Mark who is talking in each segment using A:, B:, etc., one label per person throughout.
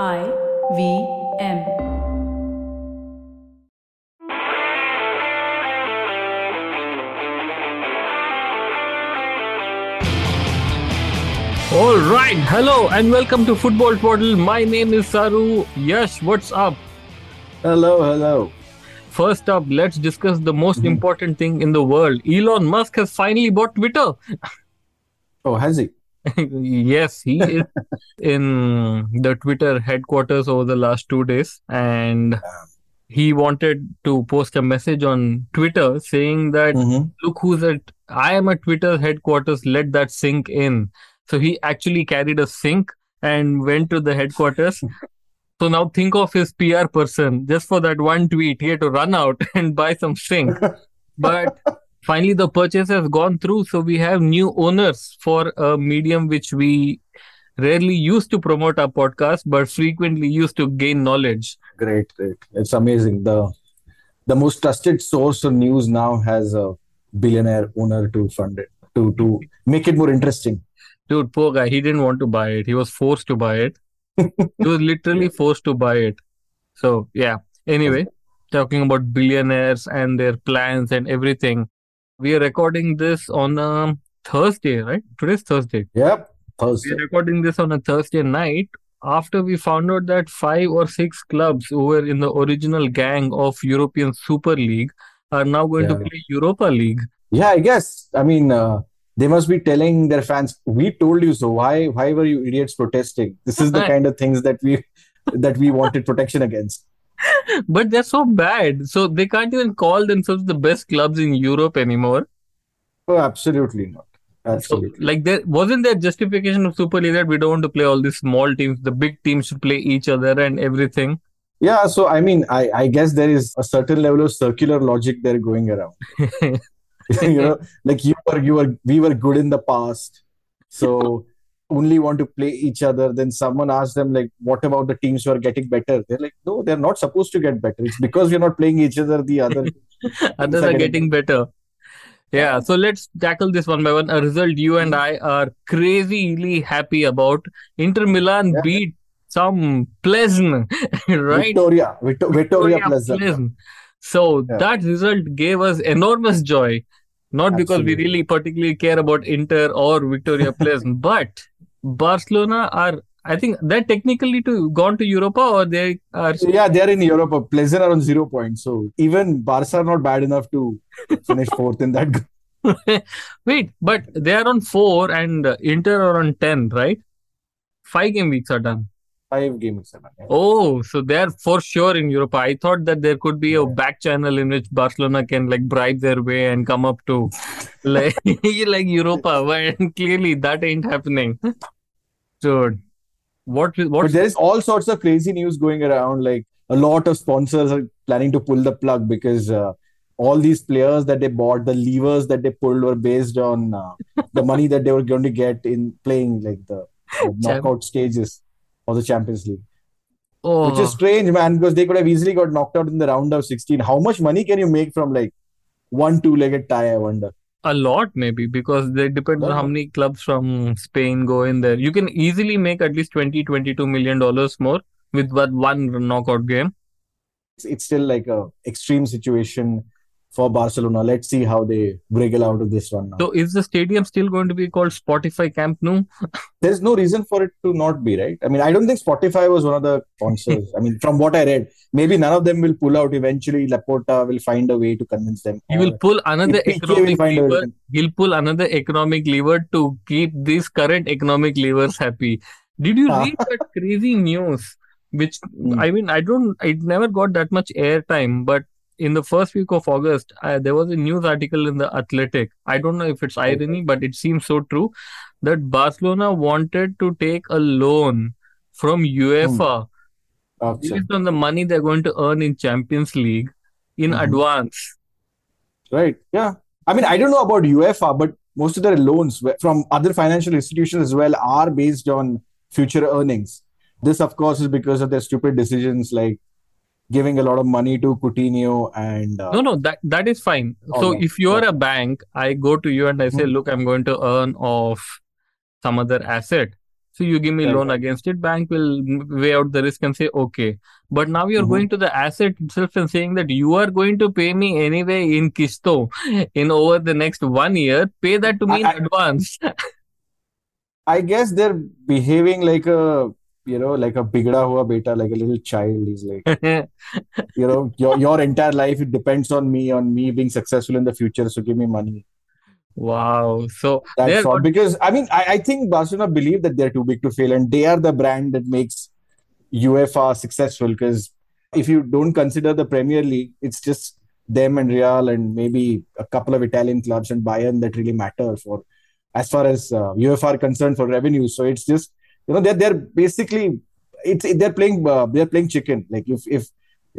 A: I V M.
B: All right, hello and welcome to Football Portal. My name is Saru. Yash, what's up?
C: Hello, hello.
B: First up, let's discuss the most
C: Mhm.
B: important thing in the world. Elon Musk has finally bought Twitter.
C: Oh, has he?
B: yes, he is in the Twitter headquarters over the last two days, and he wanted to post a message on Twitter saying that
C: Mm-hmm.
B: look who's at I am at Twitter headquarters, let that sink in. So he actually carried a sink and went to the headquarters. So now think of his PR person just for that one tweet. He had to run out and buy some sink. But finally, the purchase has gone through. So we have new owners for a medium which we rarely used to promote our podcast, but frequently used to gain knowledge.
C: Great, great. It's amazing. The the most trusted source of news now has a billionaire owner to fund it, to to make it more interesting.
B: Dude, poor guy, he didn't want to buy it. He was forced to buy it. He was literally forced to buy it. So, yeah. Anyway, talking about billionaires and their plans and everything. We are recording this on a Thursday, right? Today's Thursday.
C: Yep. Thursday.
B: We're recording this on a Thursday night after we found out that five or six clubs who were in the original gang of European Super League are now going to play Europa League.
C: Yeah, I guess. I mean, uh, they must be telling their fans, "We told you so. Why? Why were you idiots protesting? This is the kind of things that we that we wanted protection against."
B: But they're so bad. So they can't even call themselves the best clubs in Europe anymore.
C: Oh, absolutely not.
B: So,
C: Absolutely.
B: like, there wasn't there justification of Super League that we don't want to play all these small teams, the big teams should play each other and everything.
C: Yeah, so I mean, I, I guess there is a certain level of circular logic there going around. you know, like you were, you were, we were good in the past, so only want to play each other. Then someone asked them, like, what about the teams who are getting better? They're like, no, they're not supposed to get better. It's because we're not playing each other. The other,
B: Others are getting better. Yeah, so let's tackle this one by one. A result you and I are crazily happy about. Inter Milan
C: Yeah.
B: beat some Plzeň, right?
C: Victoria, Victor, Victoria.
B: Plzeň. So
C: Yeah.
B: that result gave us enormous joy. Not because we really particularly care about Inter or Victoria Plesne, but Barcelona are, I think, they're technically to gone to Europa or they are.
C: Yeah, they're in Europe. Plzeň are on zero points. So even Barca are not bad enough to finish fourth in that group.
B: Wait, but they are on four and Inter are on 10, right? Five game weeks are done.
C: Five games.
B: Oh, so they're for sure in Europa. I thought that there could be a back channel in which Barcelona can like bribe their way and come up to like like Europa, but clearly that ain't happening. Dude, what what
C: there is all sorts of crazy news going around. Like a lot of sponsors are planning to pull the plug because uh, all these players that they bought, the levers that they pulled were based on uh, the money that they were going to get in playing like the, the knockout stages of the Champions League. Oh. Which is
B: oh,
C: strange, man, because they could have easily got knocked out in the round of 16. How much money can you make from like one two-legged tie, I wonder?
B: a lot maybe because they depend on how many clubs from Spain go in there. You can easily make at least 20, 22 million dollars more with that one knockout game.
C: It's, it's still like a extreme situation for Barcelona. Let's see how they wriggle out of this one now.
B: So is the stadium still going to be called Spotify Camp Nou?
C: There's no reason for it to not be, right? I mean, I don't think Spotify was one of the sponsors. I mean, from what I read, maybe none of them will pull out. Eventually, Laporta will find a way to convince them.
B: He will pull another economic
C: find a way to
B: lever. He'll pull another economic lever to keep these current economic levers happy. Did you read that crazy news? Which
C: Hmm.
B: I mean, I don't, it never got that much airtime, but in the first week of August, uh, there was a news article in the Athletic. I don't know if it's irony, but it seems so true that Barcelona wanted to take a loan from UEFA
C: Okay.
B: based on the money they're going to earn in Champions League in
C: Mhm.
B: advance.
C: Right. Yeah. I mean, I don't know about UEFA, but most of their loans from other financial institutions as well are based on future earnings. This, of course, is because of their stupid decisions like giving a lot of money to Coutinho and uh,
B: No, no, that that is fine. So if you're
C: yeah.
B: a bank, I go to you and I say,
C: Mhm.
B: look, I'm going to earn off some other asset. So you give me
C: Right.
B: loan against it. Bank will weigh out the risk and say, okay. But now you're
C: Mhm.
B: going to the asset itself and saying that you are going to pay me anyway in Kisto in over the next one year. Pay that to me in
C: I- I-
B: advance.
C: I guess they're behaving like a you know like a bigda hua beta, like a little child. He's like you know your your entire life it depends on me, on me being successful in the future. So give me money.
B: wow. So
C: That's all.
B: got-
C: Because I mean, I, I think Barcelona believe that they're too big to fail, and they are the brand that makes UEFA successful. Because if you don't consider the Premier League, it's just them and Real and maybe a couple of Italian clubs and Bayern that really matter for as far as uh, are concerned for revenue. So it's just you know they're they're basically it's they're playing uh, they're playing chicken. Like if if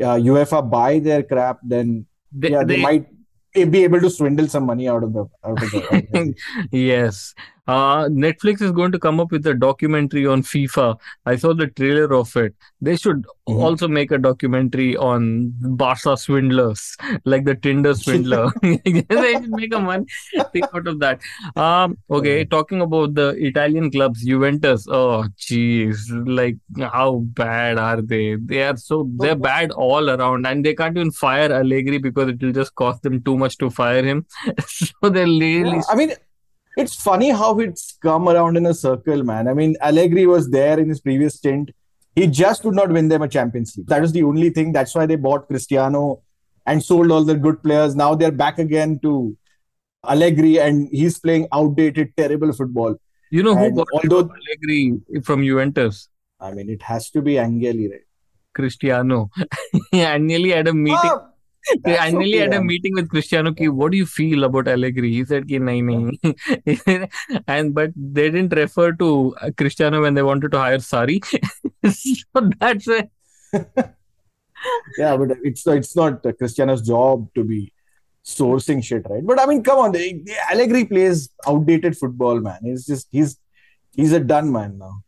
C: uh, UEFA buy their crap, then
B: they,
C: yeah, they,
B: they-
C: might be able to swindle some money out of the out of the.
B: yes. Uh, Netflix is going to come up with a documentary on FIFA. I saw the trailer of it. They should
C: Mhm.
B: also make a documentary on Barca swindlers, like the Tinder swindler. they should make a money thing out of that. Um, okay,
C: Mhm.
B: talking about the Italian clubs, Juventus. Oh, jeez, like how bad are they? They are so they're bad all around, and they can't even fire Allegri because it will just cost them too much to fire him. so they're really
C: Yeah, I mean, it's funny how it's come around in a circle, man. I mean, Allegri was there in his previous stint. He just could not win them a Champions League. That was the only thing. That's why they bought Cristiano and sold all the good players. Now they're back again to Allegri, and he's playing outdated, terrible football.
B: You know who
C: And
B: got
C: although-
B: Allegri from Juventus?
C: I mean, it has to be Angeli, right?
B: Cristiano. I nearly had a meeting.
C: Ah,
B: I nearly
C: okay,
B: had a meeting with Cristiano. Ki, what do you feel about Allegri? He said, ki, nahi, nahi. and but they didn't refer to uh, Cristiano when they wanted to hire Sarri. so that's why.
C: Yeah, but it's it's not Cristiano's job to be sourcing shit, right? But I mean, come on, they, they- Allegri plays outdated football, man. He's just he's he's a done man now.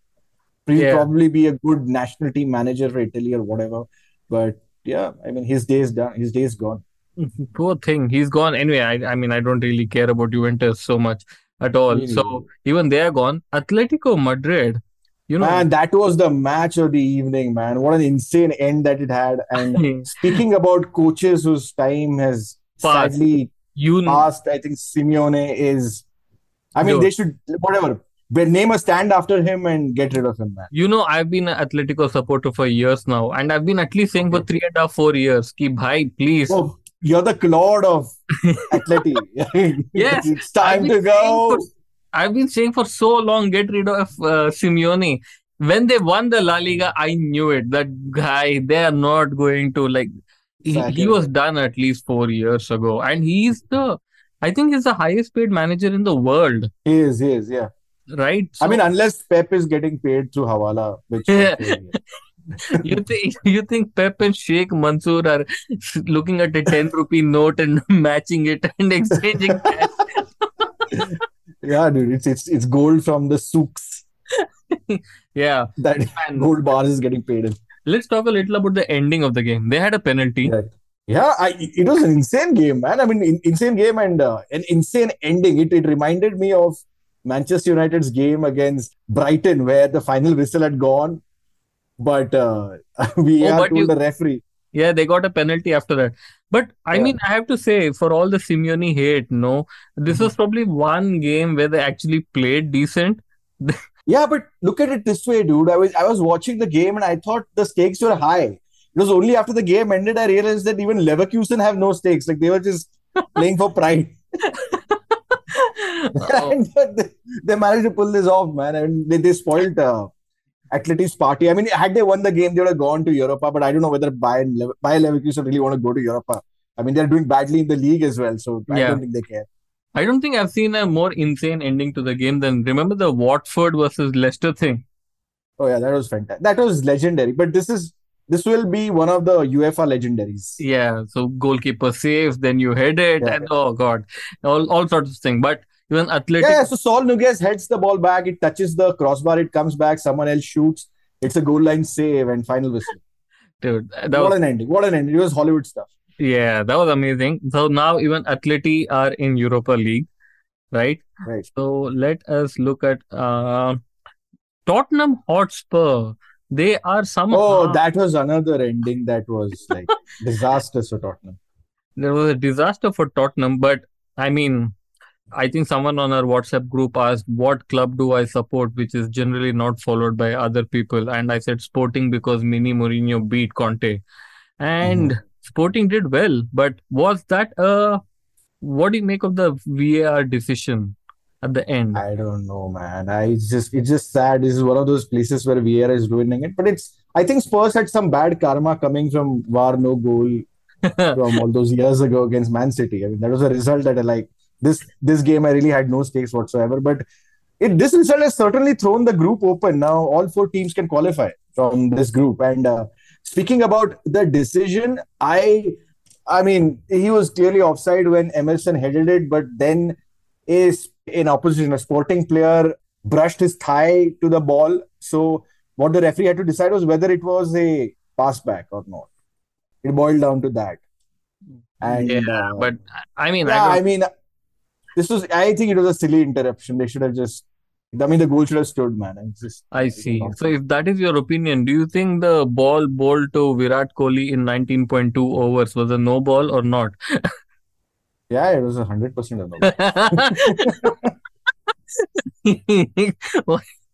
C: He'll
B: Yeah.
C: probably be a good national team manager for Italy or whatever. But yeah, I mean, his day's done. His day's gone.
B: Poor thing. He's gone. Anyway, I, I mean, I don't really care about Juventus so much at all.
C: Me
B: So even they are gone. Atletico Madrid, you know,
C: Man, that was the match of the evening, man. What an insane end that it had. And speaking about coaches whose time has
B: Passed.
C: sadly
B: you
C: past, I think Simeone is. I mean,
B: Yo.
C: they should whatever. Name a stand after him and get rid of him, man.
B: You know, I've been an Atletico supporter for years now, and I've been at least saying for three and a half, four years, ki bhai, please.
C: Oh, you're the Claude of Atleti.
B: Yes,
C: it's time to go.
B: for- I've been saying for so long, get rid of uh, Simeone. When they won the La Liga, I knew it. That guy, they are not going to like. He, he was done at least four years ago, and he's the. I think he's the highest paid manager in the world,
C: He is, he is, yeah.
B: Right?
C: I mean, unless Pep is getting paid through Hawala, which
B: Yeah. you think you think Pep and Sheikh Mansoor are looking at a ten rupee note and matching it and exchanging cash?
C: yeah, dude, it's it's it's gold from the souks
B: Yeah,
C: that
B: and
C: gold bars is getting paid in.
B: let's talk a little about the ending of the game. They had a penalty.
C: Right. Yeah, I, it was an insane game, man. I mean, in, insane game and uh, an insane ending. It it reminded me of Manchester United's game against Brighton, where the final whistle had gone, but uh, we
B: Oh, but
C: told
B: you-
C: the referee.
B: Yeah, they got a penalty after that. But I
C: Yeah.
B: mean, I have to say, for all the Simeone hate, no, this was probably one game where they actually played decent.
C: Yeah, but look at it this way, dude. I was I was watching the game and I thought the stakes were high. It was only after the game ended I realized that even Leverkusen have no stakes. Like they were just playing for pride. And they, they managed to pull this off, man. I mean, they, they spoiled uh, Atleti's party. I mean, had they won the game, they would have gone to Europa. But I don't know whether Bayern, Lever- Bayer Leverkusen really want to go to Europa. I mean, they're doing badly in the league as well, so I
B: Yeah.
C: don't think they care.
B: I don't think I've seen a more insane ending to the game than remember the Watford versus Leicester thing.
C: Oh yeah, that was fantastic. That was legendary. But this is this will be one of the UEFA legendaries.
B: Yeah, so goalkeeper saves, then you head it,
C: Yeah.
B: and oh god, all all sorts of things. But even Athletic,
C: Yeah, so Saúl Ñíguez heads the ball back. It touches the crossbar. It comes back. Someone else shoots. It's a goal line save and final whistle.
B: dude, that
C: what
B: was
C: an ending! What an ending! It was Hollywood stuff.
B: yeah, that was amazing. So now even Atleti are in Europa League, right?
C: Right.
B: So let us look at uh Tottenham Hotspur. They are somehow.
C: Oh, that was another ending that was like disastrous for Tottenham.
B: There was a disaster for Tottenham, but I mean, I think someone on our WhatsApp group asked, What club do I support? which is generally not followed by other people. And I said Sporting because Mini Mourinho beat Conte. And
C: Mhm.
B: Sporting did well, but was that a what do you make of the VAR decision at the end?
C: I don't know, man. I it's just it's just sad. This is one of those places where VAR is ruining it. But it's I think Spurs had some bad karma coming from VAR no goal from all those years ago against Man City. I mean, that was a result that I like. This this game I really had no stakes whatsoever. But it this result has certainly thrown the group open. Now all four teams can qualify from this group. And uh, speaking about the decision, I I mean he was clearly offside when Emerson headed it, but then is in opposition a sporting player brushed his thigh to the ball. So what the referee had to decide was whether it was a pass back or not. It boiled down to that. And
B: yeah,
C: uh,
B: but I mean,
C: yeah,
B: I
C: I mean, this was. I think it was a silly interruption. They should have just. I mean, the goal should have stood, man. It's just.
B: I see. So if that is your opinion, do you think the ball bowled to Virat Kohli in 19.2 overs was a no ball or not?
C: Yeah, it was a hundred percent a no.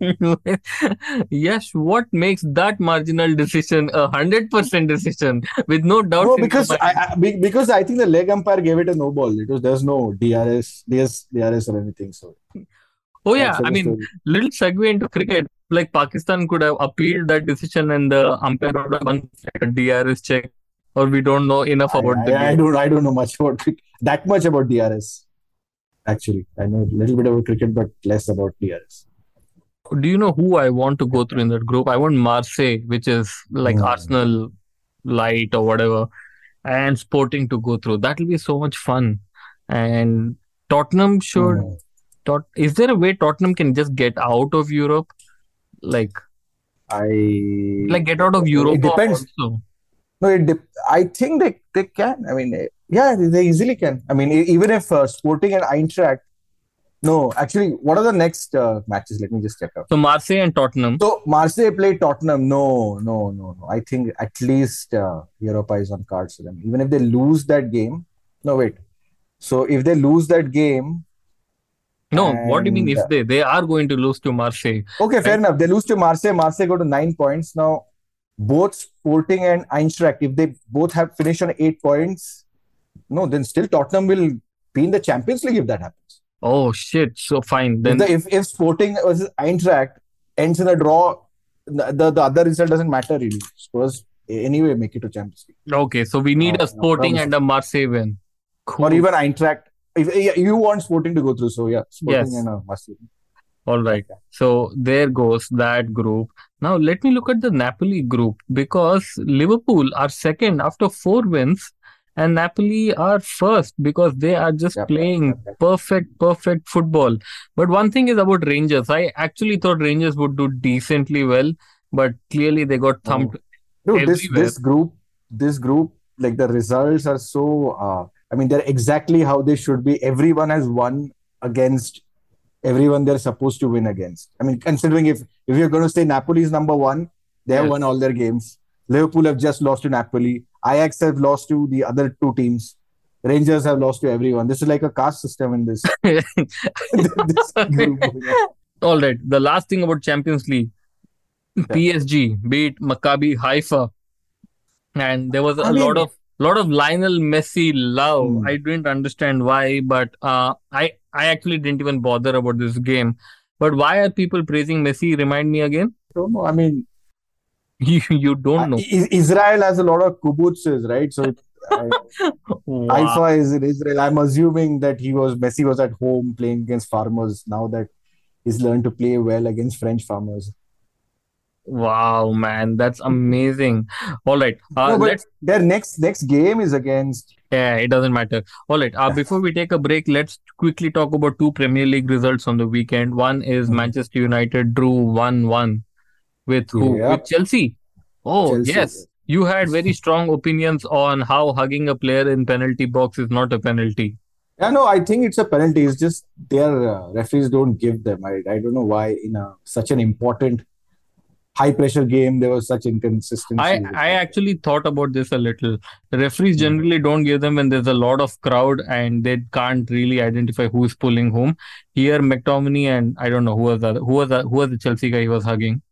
B: Yes, what makes that marginal decision a hundred percent decision with no doubt?
C: No, because? I, I because I think the leg umpire gave it a no ball. It was there's no DRS, DS, DRS or anything. So
B: oh yeah, I mean,
C: story.
B: little segue into cricket. Like Pakistan could have appealed that decision, and the umpire would have done a DRS check, or we don't know enough
C: I,
B: about the
C: I, I don't I don't know much about cricket, that much about DRS. Actually, I know a little bit about cricket, but less about DRS.
B: Do you know who I want to go through in that group? I want Marseille, which is like
C: Hmm.
B: Arsenal light or whatever, and Sporting to go through. That will be so much fun. And Tottenham should.
C: Hmm.
B: Tot is there a way Tottenham can just get out of Europe? Like,
C: I
B: like get out of Europe
C: It depends.
B: also.
C: No, it dep I think they, they can. I mean, yeah, they, easily can. I mean, even if uh, Sporting and Eintracht. No, actually, what are the next uh, matches? Let me just check out.
B: So Marseille and Tottenham.
C: So Marseille play Tottenham. No, no, no, no. I think at least uh, Europa is on cards for them. Even if they lose that game. No, wait. So if they lose that game,
B: No, what do you mean if they they are going to lose to Marseille?
C: okay, fair
B: Right.
C: enough. They lose to Marseille. Marseille go to nine points. Now, both Sporting and Eintracht, if they both have finished on eight points, no, then still Tottenham will be in the Champions League if that happens.
B: Oh shit. So fine.
C: If,
B: Then
C: the, if, if Sporting versus Eintracht ends in a draw, the, the, the other result doesn't matter really. Spurs anyway make it to Champions League.
B: okay, so we need
C: No,
B: a Sporting
C: promise.
B: and a Marseille win. Cool.
C: Or even Eintracht. If yeah, you want Sporting to go through, so yeah, Sporting
B: Yes.
C: and uh, Marseille.
B: All right. So there goes that group. Now let me look at the Napoli group because Liverpool are second after four wins and Napoli are first because they are just
C: Yep,
B: playing perfect, perfect football. But one thing is about Rangers. I actually thought Rangers would do decently well, but clearly they got thumped.
C: Dude, this this group, this group, like the results are so. Uh, I mean, they're exactly how they should be. Everyone has won against everyone they're supposed to win against. I mean, considering if if you're going to say Napoli is number one, they have
B: Yes.
C: won all their games. Liverpool have just lost to Napoli. Ajax have lost to the other two teams. Rangers have lost to everyone. This is like a caste system in this. this group.
B: All right. The last thing about Champions League, PSG beat Maccabi Haifa, and there was a
C: I mean-
B: lot of lot of Lionel Messi love.
C: Hmm.
B: I didn't understand why, but uh, I I actually didn't even bother about this game. But why are people praising Messi? Remind me again.
C: I don't know. I mean,
B: You you don't know.
C: I- Israel has a lot of kibbutzes, right? So I,
B: Wow.
C: Haifa is in Israel. I'm assuming that he was Messi was at home playing against farmers. Now that he's learned to play well against French farmers.
B: Wow, man, that's amazing. All right. Uh,
C: no, their next next game is against.
B: Yeah, it doesn't matter. All right. Uh, before we take a break, let's quickly talk about two Premier League results on the weekend. One is
C: Mhm.
B: Manchester United drew 1-1 with who? With Chelsea. Oh,
C: Chelsea.
B: yes. You had very strong opinions on how hugging a player in penalty box is not a penalty.
C: Yeah, no, I think it's a penalty. It's just their uh, referees don't give them. I, I don't know why in a, such an important high pressure game there was such inconsistency.
B: I, I actually thought about this a little. The referees generally don't give them when there's a lot of crowd and they can't really identify who's pulling whom. Here, McTominay and I don't know who was the who was the, who was the Chelsea guy he was hugging.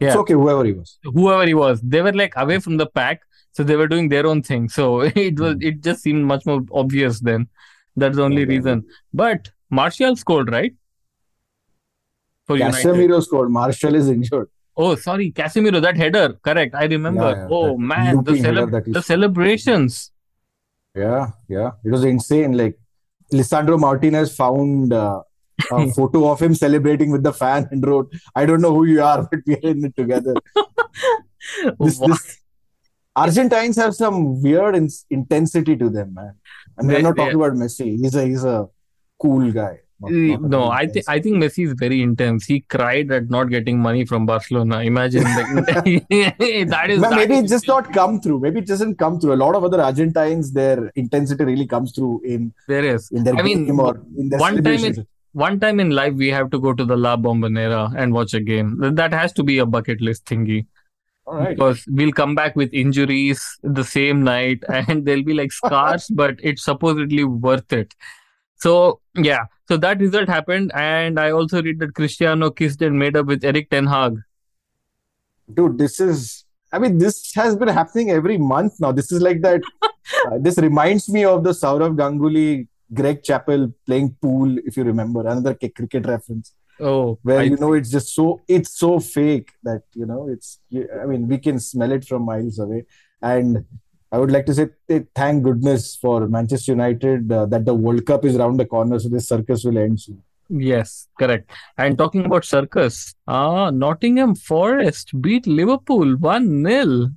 B: Yeah,
C: It's okay, whoever he was.
B: whoever he was, they were like away from the pack, so they were doing their own thing. So it was it just seemed much more obvious then. That's the only
C: Okay.
B: reason. But Martial scored right for United.
C: Casemiro scored. Martial is injured.
B: Oh, sorry, Casemiro, that header. Correct. I remember.
C: Yeah, yeah,
B: oh man, the,
C: looping
B: celeb-
C: that
B: the celebrations.
C: Yeah, yeah. It was insane. Like Lisandro Martinez found uh, a photo of him celebrating with the fan and wrote, I don't know who you are, but we are in it together. This, this Argentines have some weird in- intensity to them, man. And we're not talking about Messi. He's a he's a cool guy. Not- mm, not
B: no, I think. I think Messi is very intense. He cried at not getting money from Barcelona. Imagine that is that
C: maybe it's just not come through. Maybe it doesn't come through. A lot of other Argentines, their intensity really comes through in
B: there is.
C: in their
B: I mean,
C: or in their
B: one time
C: celebrations.
B: One time in life we have to go to the La Bombonera and watch a game. That has to be a bucket list thingy.
C: All right.
B: because we'll come back with injuries the same night and they'll be like scars but it's supposedly worth it so yeah so that result happened and i also read that cristiano kissed and made up with Erik ten Hag
C: dude this is i mean this has been happening every month now this is like that uh, this reminds me of the Sourav Ganguly Greg Chappell playing pool if you remember another cricket reference.
B: Oh
C: where
B: I-
C: you know it's just so it's so fake that you know it's i mean we can smell it from miles away. And i would like to say eh, thank goodness for manchester united uh, that the world cup is around the corner so this circus will end soon.
B: Yes correct. And talking about circus ah nottingham forest beat liverpool 1-0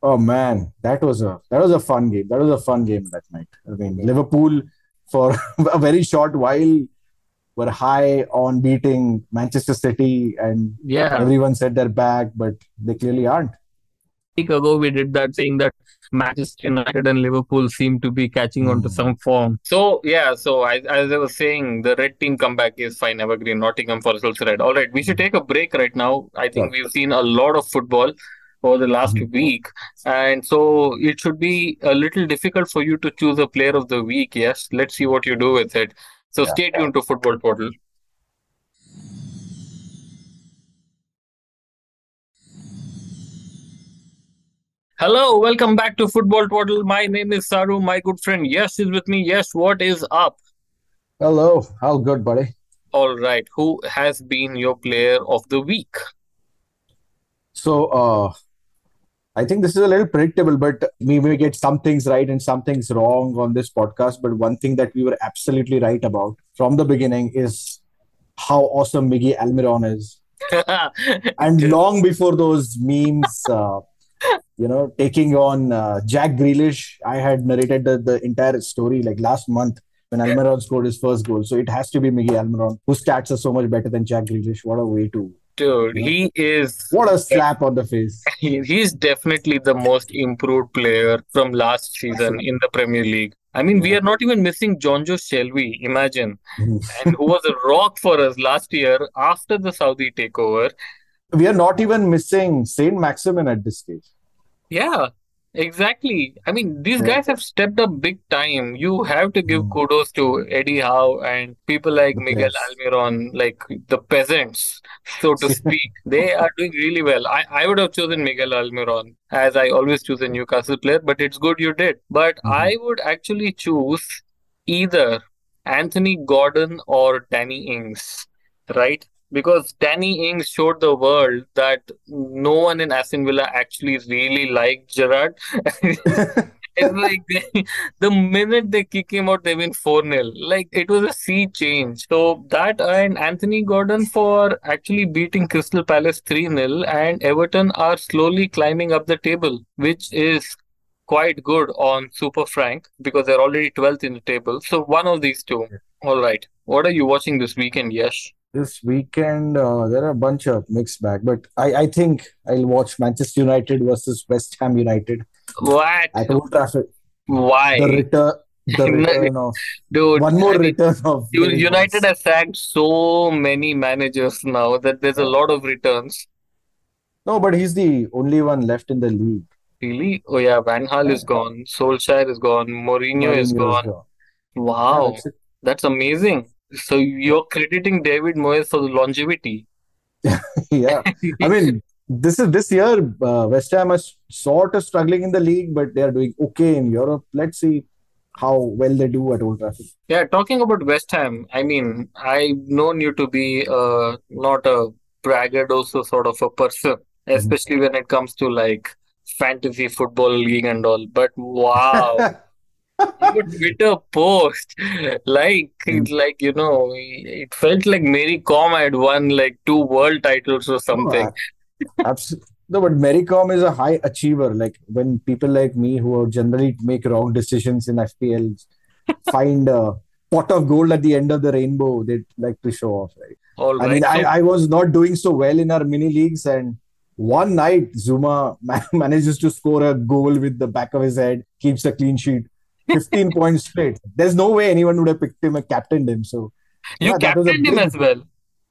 C: Oh man, that was a that was a fun game. That was a fun game that night. I mean, Liverpool for a very short while were high on beating Manchester City, and
B: yeah
C: everyone said they're back, but they clearly aren't.
B: A week ago we did that saying that Manchester United and Liverpool seem to be catching on to
C: Hmm.
B: some form. So yeah, so I, as I was saying, the red team comeback is fine, evergreen. Nottingham Forest also red. All right, we should take a break right now. I think we've seen a lot of football over the last
C: Mhm.
B: week, and so it should be a little difficult for you to choose a player of the week. Yash, let's see what you do with it. So
C: Yeah.
B: stay tuned to Football Portal. Hello, welcome back to Football Portal. My name is Saru. My good friend Yash is with me. Yes, what is up?
C: Hello, how good, buddy?
B: All right, who has been your player of the week?
C: So, uh, I think this is a little predictable, but we may get some things right and some things wrong on this podcast. But one thing that we were absolutely right about from the beginning is how awesome Miggy Almiron is. and long before those memes, uh, you know, taking on uh, Jack Grealish, I had narrated the, the entire story like last month when Almiron scored his first goal. So it has to be Miggy Almiron, whose stats are so much better than Jack Grealish. What a way to,
B: Dude, he is
C: what a slap on the face.
B: he, he's definitely the most improved player from last season in the Premier League. I mean, we are not even missing Jonjo Joe Shelvey, imagine, mm-hmm. and who was a rock for us last year after the Saudi takeover.
C: we are not even missing Saint Maximin at this stage.
B: Yeah, exactly. I mean, these
C: Yeah.
B: guys have stepped up big time. You have to give
C: Mm.
B: kudos to Eddie Howe and people like
C: The
B: Miguel. Almiron, like the peasants, so to speak. They are doing really well. I, I would have chosen Miguel Almiron as I always choose a Newcastle player, but it's good you did. But
C: Mhm.
B: I would actually choose either Anthony Gordon or Danny Ings, right? Because Danny Ings showed the world that no one in Aston Villa actually really liked Gerrard. It's like they, the minute they kick him out, they win 4-0. Like it was a sea change. So that and Anthony Gordon for actually beating Crystal Palace 3-0 and Everton are slowly climbing up the table, which is quite good on Super Frank because they're already 12th in the table. So one of these two. All right. What are you watching this weekend, Yash?
C: This weekend, uh, there are a bunch of mixed bag, but I, I think I'll watch Manchester United versus West Ham United
B: What?
C: at Old Trafford.
B: Why?
C: The return, the return of
B: Dude,
C: one more
B: I mean,
C: return of
B: United has sacked so many managers now that there's a lot of returns.
C: No, but he's the only one left in the league.
B: Really? Oh yeah, Van is
C: Yeah.
B: gone, Solskjaer is gone, Mourinho is
C: Mourinho is
B: gone.
C: gone. Yeah,
B: Wow,
C: that's
B: that's amazing. So you're crediting David Moyes for the longevity.
C: Yeah, I mean, this is this year. Uh, West Ham is sort of struggling in the league, but they are doing okay in Europe. Let's see how well they do at Old Trafford.
B: Yeah, talking about West Ham, I mean, I've known you to be uh, not a braggadocio sort of a person, especially when it comes to like fantasy football league and all. But wow, Twitter post, like,
C: Mm.
B: like you know, it felt like Mary Kom had won like two world titles or something.
C: Absolutely. No, but Mary Kom is a high achiever. Like when people like me who generally make wrong decisions in FPL find a pot of gold at the end of the rainbow, they like to show off, right?
B: All
C: I
B: right,
C: mean,
B: so
C: I, I was not doing so well in our mini leagues, and one night Zouma ma- manages to score a goal with the back of his head, keeps a clean sheet, 15 points straight. There's no way anyone would have picked him and captained him. So,
B: you
C: yeah, that was a
B: captained him
C: big-
B: as well.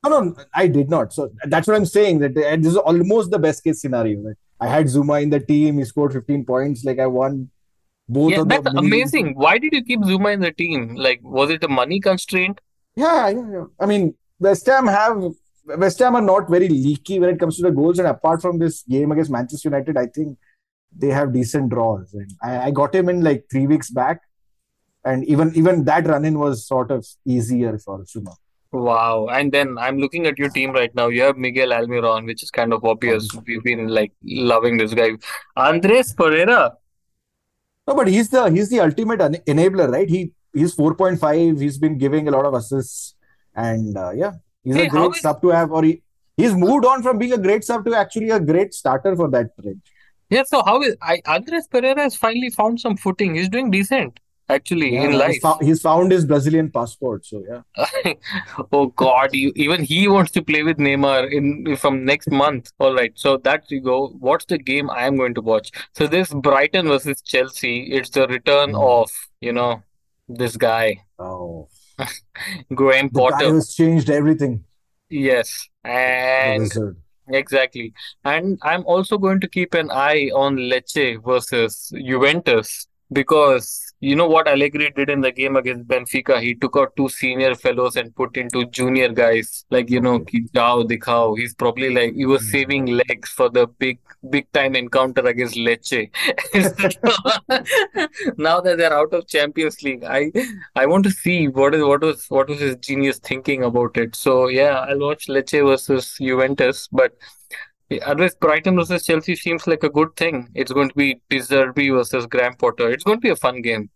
C: no, no, I did not. So that's what I'm saying. That this is almost the best case scenario. That I had Zouma in the team, he scored 15 points. Like I won both
B: Yeah,
C: of the
B: that's amazing. Why did you keep Zouma in the team? Like, was it a money constraint?
C: Yeah, yeah, yeah. I mean, West Ham have West Ham are not very leaky when it comes to the goals, and apart from this game against Manchester United, I think they have decent draws. And I, I got him in like three weeks back, and even even that run in was sort of easier for Zouma.
B: Wow. And then I'm looking at your team right now. You have Miguel Almiron, which is kind of obvious. We've been like loving this guy. Andreas Pereira.
C: No, but he's the he's the ultimate en- enabler, right? He he's 4.5. He's been giving a lot of assists, and uh, yeah, he's
B: Hey,
C: a great
B: is-
C: sub to have. Or he he's moved on from being a great sub to actually a great starter for that range.
B: Yeah, so how is I Andreas Pereira has finally found some footing. He's doing decent, actually,
C: Yeah,
B: in
C: he's,
B: life.
C: he's found his Brazilian passport. So yeah,
B: Oh God, you, even he wants to play with Neymar in from next month. All right, so that you go. What's the game I am going to watch? So this Brighton versus Chelsea. It's the return
C: Mm.
B: of, you know, this guy,
C: oh,
B: Graham
C: the guy
B: Potter.
C: who's changed everything.
B: Yes, and. Exactly. And I'm also going to keep an eye on Lecce versus Juventus because you know what Allegri did in the game against Benfica? He took out two senior fellows and put into junior guys. Like, you know, ki jao dikhao. He's probably like he was
C: Hmm.
B: saving legs for the big big time encounter against Lecce. Now that they're out of Champions League, I I want to see what is what was what was his genius thinking about it. So yeah, I'll watch Lecce versus Juventus, but otherwise Brighton versus Chelsea seems like a good thing. It's going to be De Zerbi versus Graham Potter. It's going to be a fun game.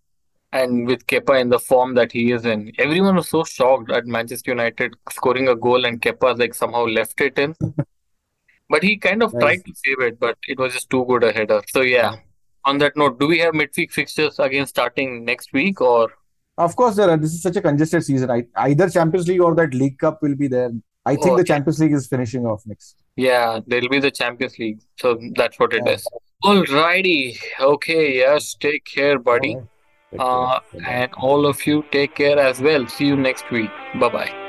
B: And with Kepa in the form that he is in, everyone was so shocked at Manchester United scoring a goal and Kepa like somehow left it in. But he kind of
C: Nice.
B: tried to save it, but it was just too good a header. So yeah. On that note, do we have midweek fixtures again starting next week or
C: Of course, there are. This is such a congested season. I, either Champions League or that League Cup will be there. I think
B: Oh,
C: the. Champions League is finishing off next.
B: Yeah, there'll be the Champions League. So that's what it
C: Yeah.
B: is. Alrighty. Okay, yes, take care, buddy.
C: Right. Take care.
B: Uh,
C: Bye-bye.
B: and all of you take care as well. See you next week. Bye bye.